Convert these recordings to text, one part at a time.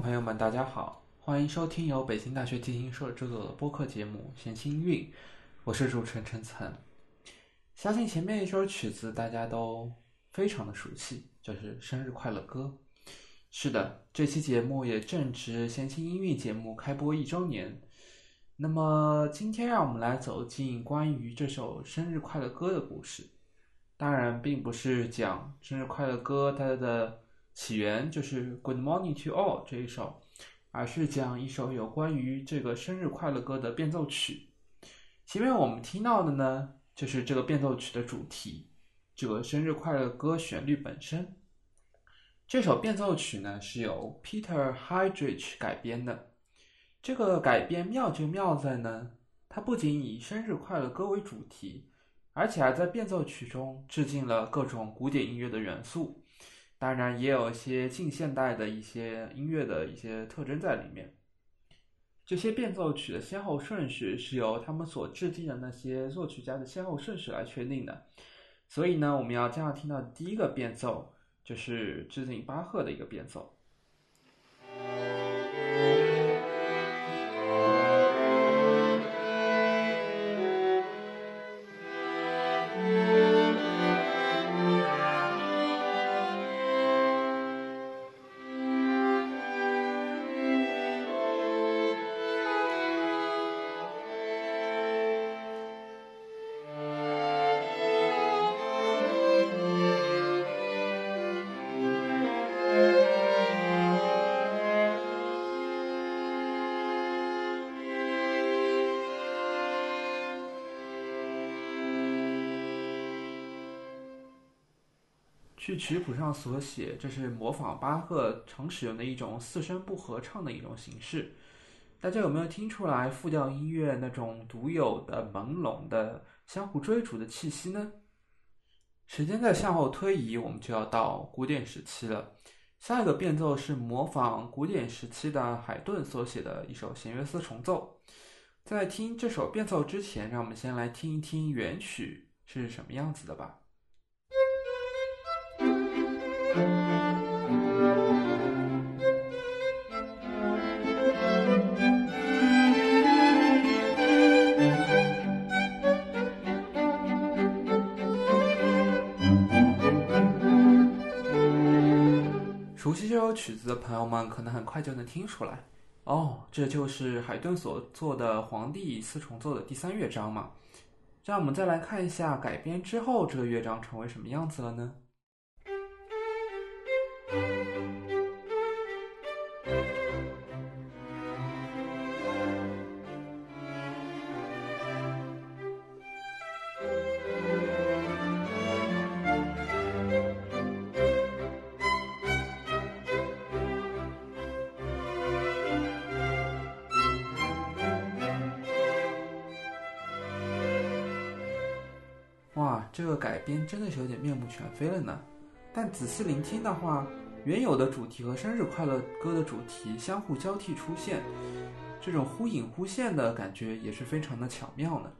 朋友们，大家好，欢迎收听由北京大学进行社制作的播客节目《闲情韵》，我是主持人陈岑。相信前面一首曲子大家都非常的熟悉，就是《生日快乐歌》。是的，这期节目也正值《闲情音韵》节目开播一周年。那么今天让我们来走进关于这首《生日快乐歌》的故事。当然，并不是讲《生日快乐歌》它的。起源就是《Good Morning to All》这一首，而是讲一首有关于这个生日快乐歌的变奏曲。前面我们听到的呢，就是这个变奏曲的主题，这个生日快乐歌旋律本身。这首变奏曲呢是由 Peter Heydrich 改编的。这个改编妙就妙在呢，它不仅以生日快乐歌为主题，而且还在变奏曲中致敬了各种古典音乐的元素。当然，也有一些近现代的一些音乐的一些特征在里面。这些变奏曲的先后顺序是由他们所制定的那些作曲家的先后顺序来确定的。所以呢，我们要将要听到第一个变奏就是致敬巴赫的一个变奏。据曲谱上所写，这是模仿巴赫常使用的一种四声部合唱的一种形式。大家有没有听出来复调音乐那种独有的朦胧的相互追逐的气息呢？时间在向后推移，我们就要到古典时期了。下一个变奏是模仿古典时期的海顿所写的一首弦乐四重奏。在听这首变奏之前，让我们先来听一听原曲是什么样子的吧。熟悉这首曲子的朋友们，可能很快就能听出来，哦，这就是海顿所做的《皇帝四重奏》的第三乐章嘛。让我们再来看一下改编之后，这个乐章成为什么样子了呢？哇，这个改编真的是有点面目全非了呢。但仔细聆听的话，原有的主题和生日快乐歌的主题相互交替出现，这种忽隐忽现的感觉也是非常的巧妙呢。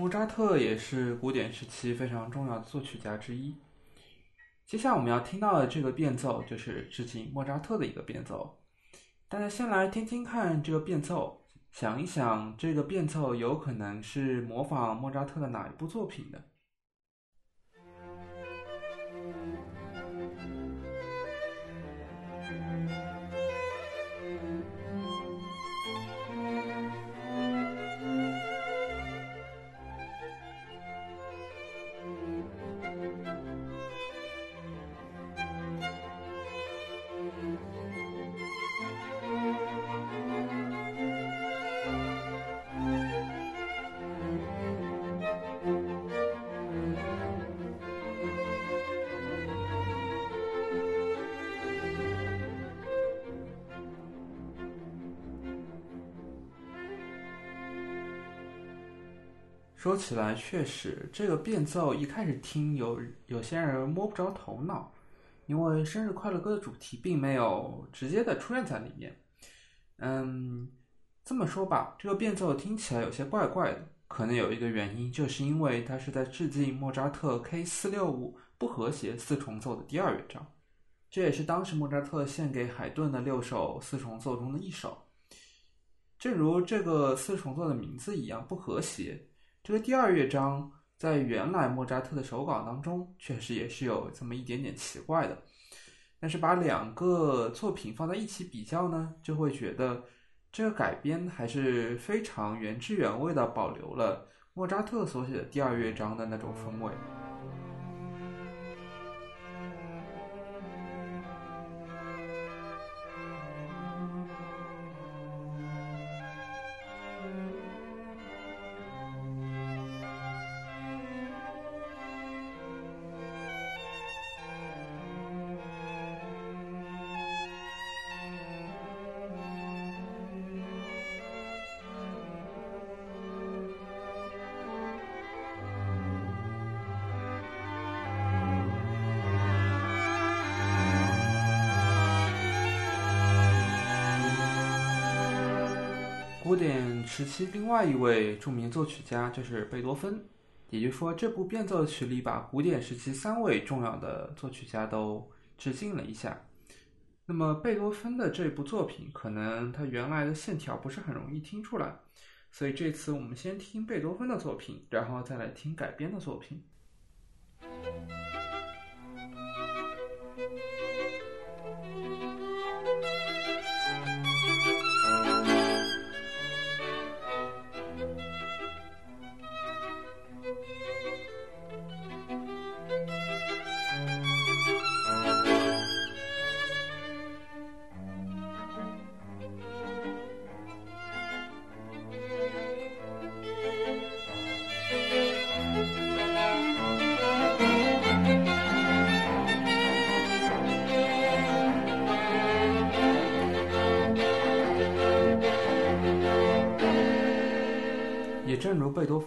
莫扎特也是古典时期非常重要的作曲家之一。接下来我们要听到的这个变奏就是致敬莫扎特的一个变奏。大家先来听听看这个变奏，想一想这个变奏有可能是模仿莫扎特的哪一部作品的？说起来确实，这个变奏一开始听有有些人摸不着头脑，因为生日快乐歌的主题并没有直接的出现在里面。嗯，这么说吧，这个变奏听起来有些怪怪的，可能有一个原因，就是因为它是在致敬莫扎特 K 四六五不和谐四重奏的第二乐章，这也是当时莫扎特献给海顿的六首四重奏中的一首。正如这个四重奏的名字一样，不和谐。这个第二乐章在原来莫扎特的手稿当中，确实也是有这么一点点奇怪的。但是把两个作品放在一起比较呢，就会觉得这个改编还是非常原汁原味的保留了莫扎特所写的第二乐章的那种风味。时期另外一位著名作曲家就是贝多芬，也就是说，这部变奏曲里把古典时期三位重要的作曲家都致敬了一下。那么贝多芬的这部作品，可能他原来的线条不是很容易听出来，所以这次我们先听贝多芬的作品，然后再来听改编的作品。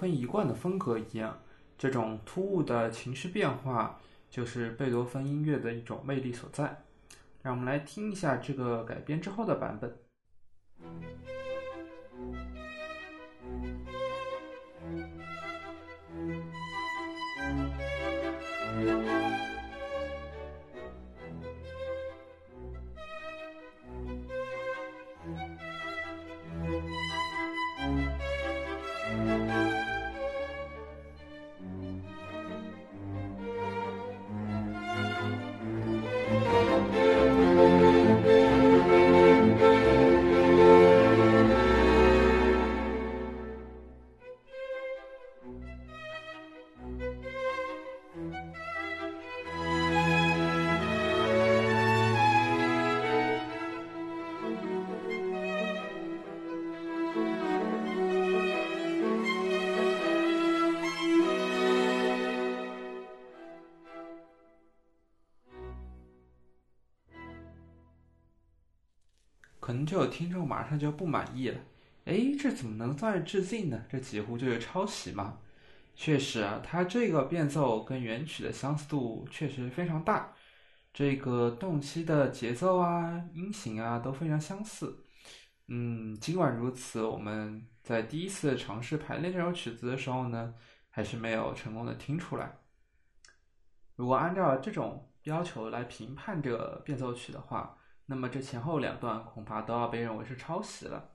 跟一贯的风格一样，这种突兀的情绪变化就是贝多芬音乐的一种魅力所在。让我们来听一下这个改编之后的版本。就有听众马上就不满意了，哎，这怎么能算是致敬呢？这几乎就是抄袭嘛！确实啊，它这个变奏跟原曲的相似度确实非常大，这个动机的节奏啊、音型啊都非常相似。嗯，尽管如此，我们在第一次尝试排练这首曲子的时候呢，还是没有成功的听出来。如果按照这种要求来评判这个变奏曲的话，那么这前后两段恐怕都要被认为是抄袭了。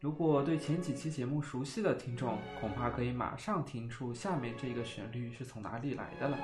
如果对前几期节目熟悉的听众，恐怕可以马上听出下面这个旋律是从哪里来的了。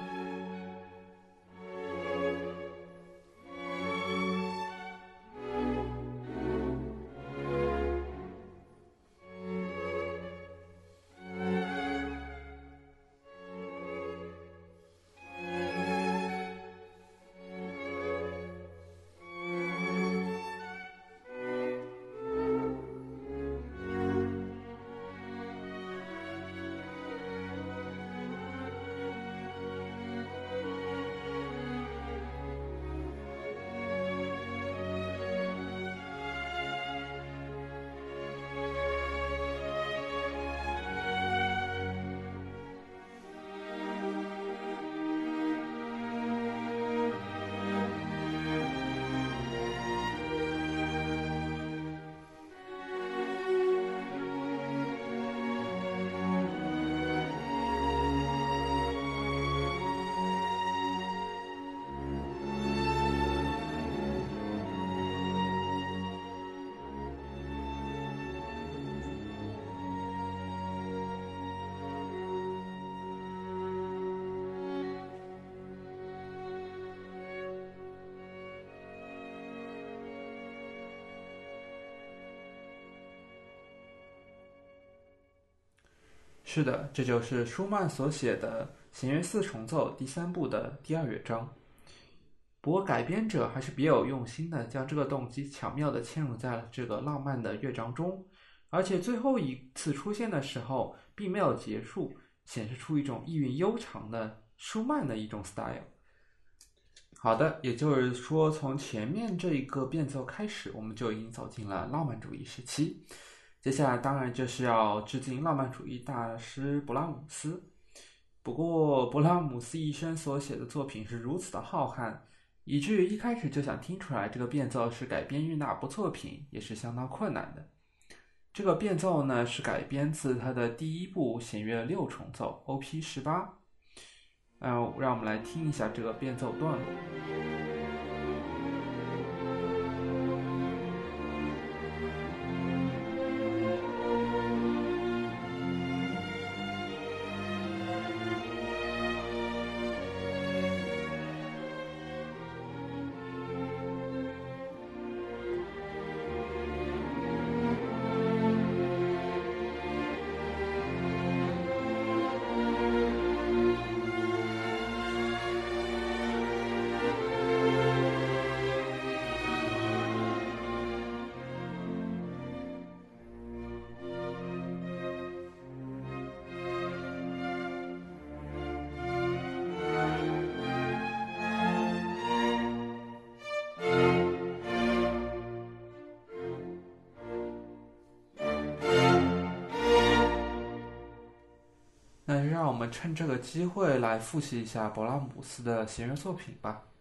是的，这就是舒曼所写的弦乐四重奏第三部的第二乐章。不过改编者还是别有用心的，将这个动机巧妙地嵌入在了这个浪漫的乐章中，而且最后一次出现的时候并没有结束，显示出一种意蕴悠长的舒曼的一种 style。好的，也就是说，从前面这一个变奏开始，我们就已经走进了浪漫主义时期。接下来当然就是要致敬浪漫主义大师勃拉姆斯。不过，勃拉姆斯一生所写的作品是如此的浩瀚。以至于一开始就想听出来这个变奏是改编于哪部作品，也是相当困难的。这个变奏呢是改编自他的第一部弦乐六重奏 O.P. 十八。嗯，让我们来听一下这个变奏段落。让我们趁这个机会来复习一下勃拉姆斯的弦乐作品吧。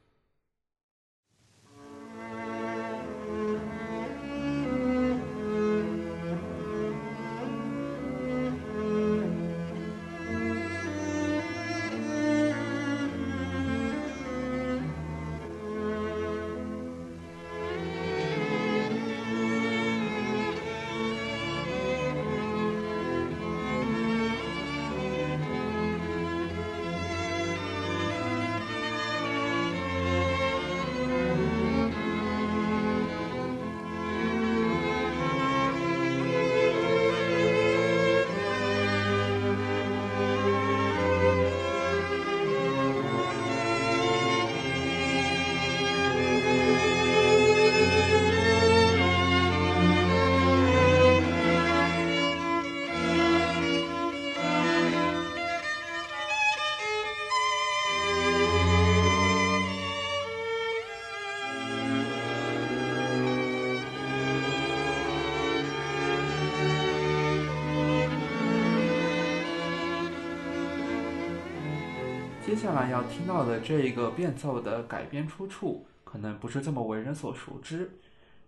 接下来要听到的这个变奏的改编出处，可能不是这么为人所熟知。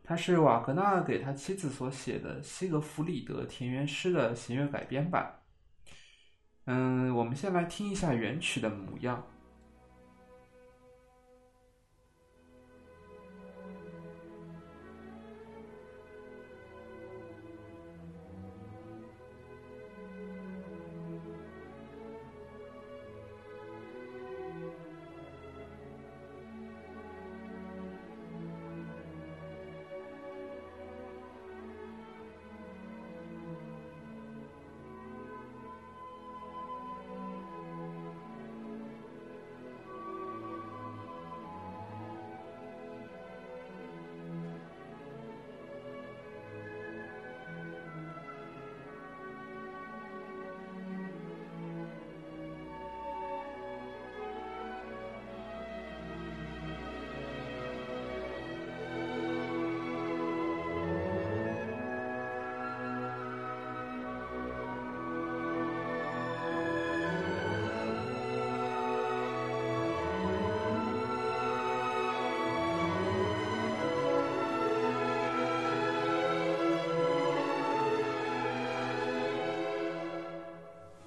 它是瓦格纳给他妻子所写的西格弗里德田园诗的弦乐改编版。嗯，我们先来听一下原曲的模样。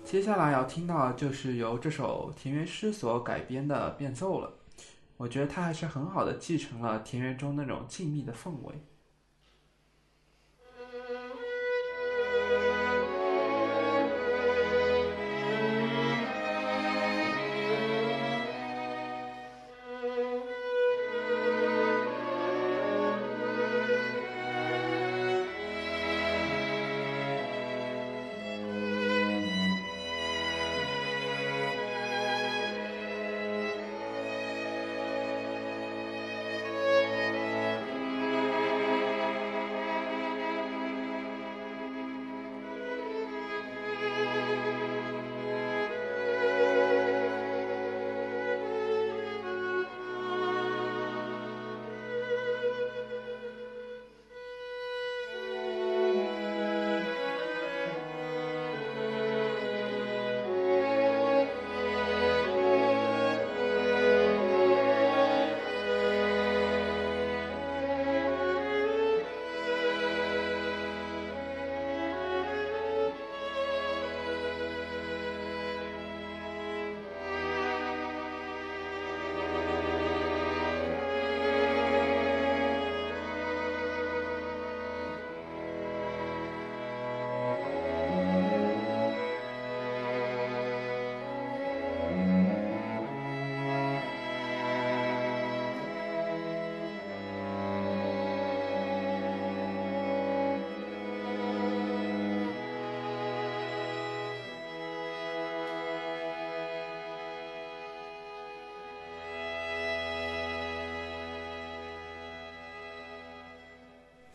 接下来要听到的就是由这首田园诗所改编的变奏了，我觉得它还是很好的继承了田园中那种静谧的氛围。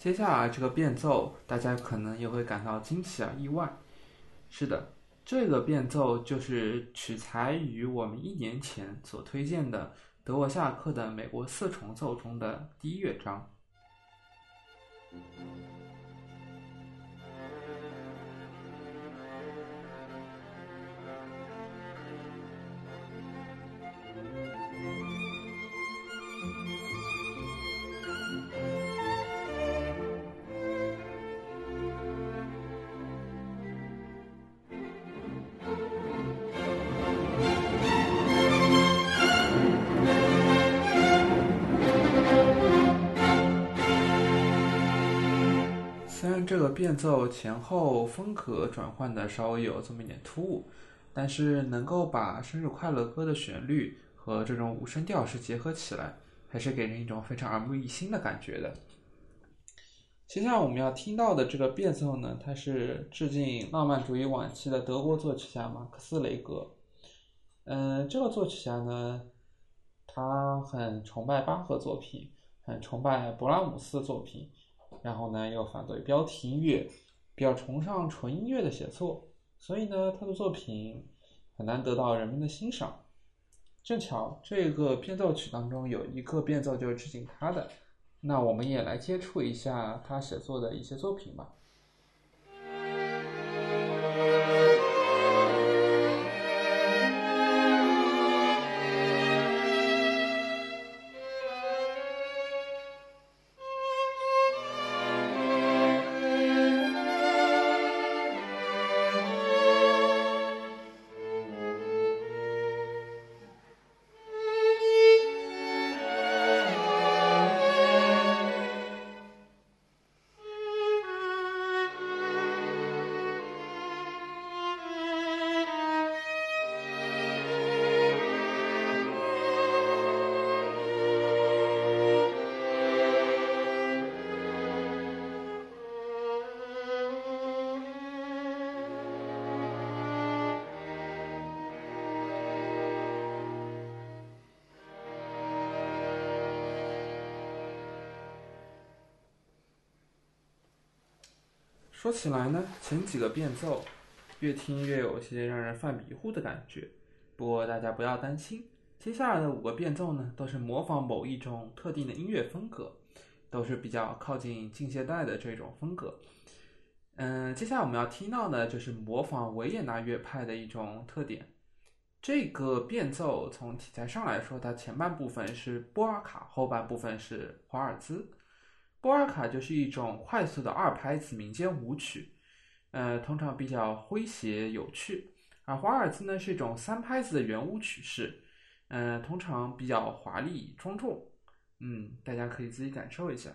接下来这个变奏，大家可能也会感到惊奇啊意外。是的，这个变奏就是取材于我们一年前所推荐的德沃夏克的美国四重奏中的第一乐章。这个变奏前后风格转换的稍微有这么一点突兀，但是能够把生日快乐歌的旋律和这种五声调式结合起来，还是给人一种非常耳目一新的感觉的。接下来我们要听到的这个变奏呢，它是致敬浪漫主义晚期的德国作曲家马克思雷格。嗯，这个作曲家呢，他很崇拜巴赫作品，很崇拜勃拉姆斯的作品。然后呢，又反对标题音乐，比较崇尚纯音乐的写作，所以呢，他的作品很难得到人们的欣赏。正巧这个变奏曲当中有一个变奏就是致敬他的，那我们也来接触一下他写作的一些作品吧。说起来呢，前几个变奏越听越有些让人犯迷糊的感觉。不过大家不要担心，接下来的五个变奏呢，都是模仿某一种特定的音乐风格，都是比较靠近近现代的这种风格。嗯，接下来我们要听到的就是模仿维也纳乐派的一种特点。这个变奏从题材上来说，它前半部分是波尔卡，后半部分是华尔兹。波尔卡就是一种快速的二拍子民间舞曲，呃，通常比较诙谐有趣；而华尔兹呢是一种三拍子的圆舞曲式，呃，通常比较华丽庄重。嗯，大家可以自己感受一下。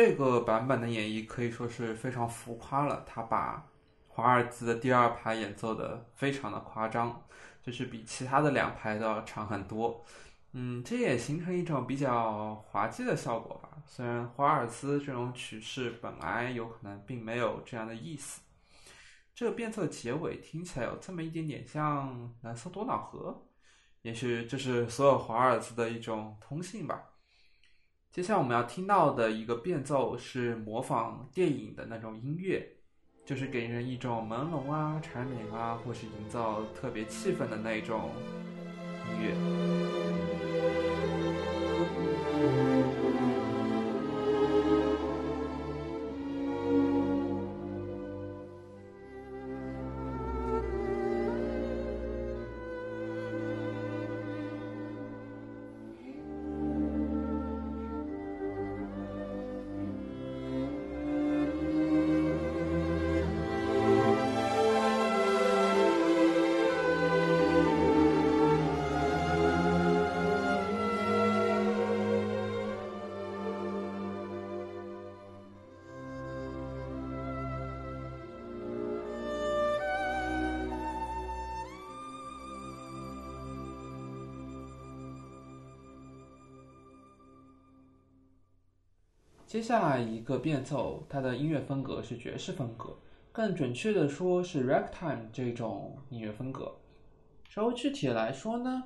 这个版本的演绎可以说是非常浮夸了，他把华尔兹的第二拍演奏的非常的夸张，就是比其他的两拍都要长很多。嗯，这也形成一种比较滑稽的效果吧。虽然华尔兹这种曲式本来有可能并没有这样的意思。这个变奏结尾听起来有这么一点点像蓝色多瑙河，也许这是所有华尔兹的一种通性吧。接下来我们要听到的一个变奏是模仿电影的那种音乐，就是给人一种朦胧啊、缠绵啊，或是营造特别气氛的那种音乐。接下来一个变奏，它的音乐风格是爵士风格，更准确的说是 ragtime 这种音乐风格。稍微具体来说呢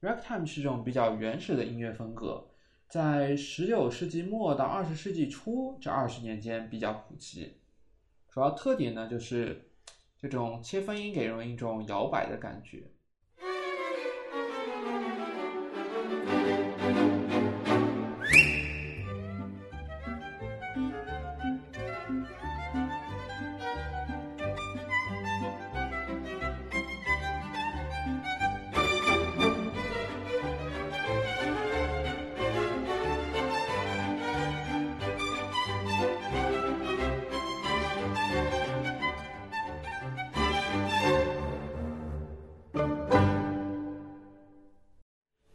，ragtime 是种比较原始的音乐风格，在十九世纪末到二十世纪初这二十年间比较普及。主要特点呢就是这种切分音给人一种摇摆的感觉。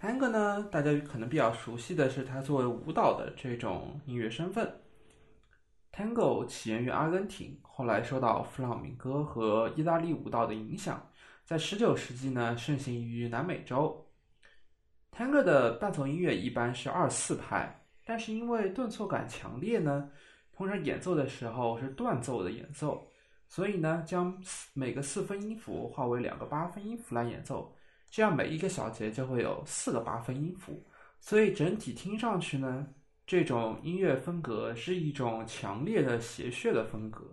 Tango 呢，大家可能比较熟悉的是它作为舞蹈的这种音乐身份。Tango 起源于阿根廷，后来受到弗朗明哥和意大利舞蹈的影响，在19世纪呢盛行于南美洲。Tango 的伴奏音乐一般是二四拍，但是因为顿挫感强烈呢，通常演奏的时候是断奏的演奏，所以呢将每个四分音符化为两个八分音符来演奏。这样每一个小节就会有四个八分音符，所以整体听上去呢，这种音乐风格是一种强烈的谐谑的风格。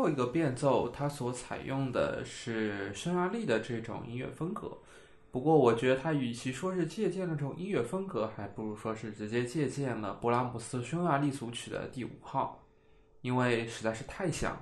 后一个变奏，它所采用的是匈牙利的这种音乐风格。不过，我觉得它与其说是借鉴了这种音乐风格，还不如说是直接借鉴了勃拉姆斯匈牙利组曲的第五号，因为实在是太像。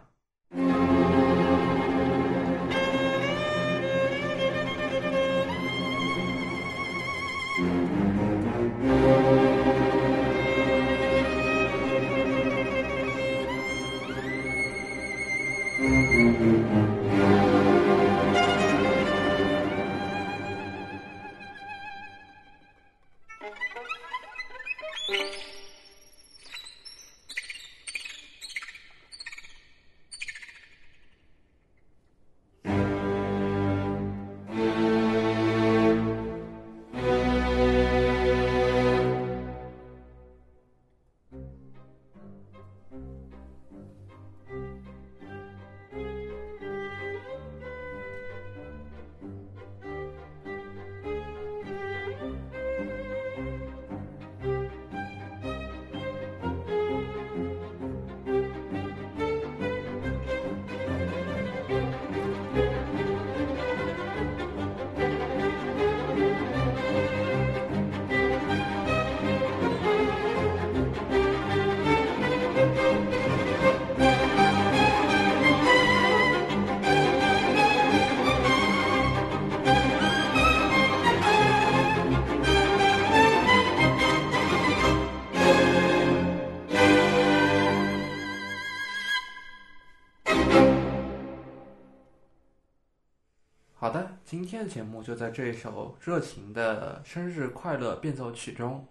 今天的节目就在这一首热情的生日快乐变奏曲中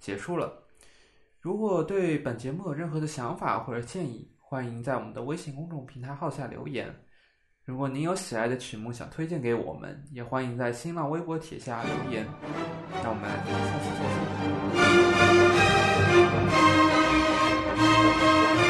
结束了。如果对本节目有任何的想法或者建议，欢迎在我们的微信公众平台号下留言。如果您有喜爱的曲目想推荐给我们，也欢迎在新浪微博帖下留言。那我们下期再见。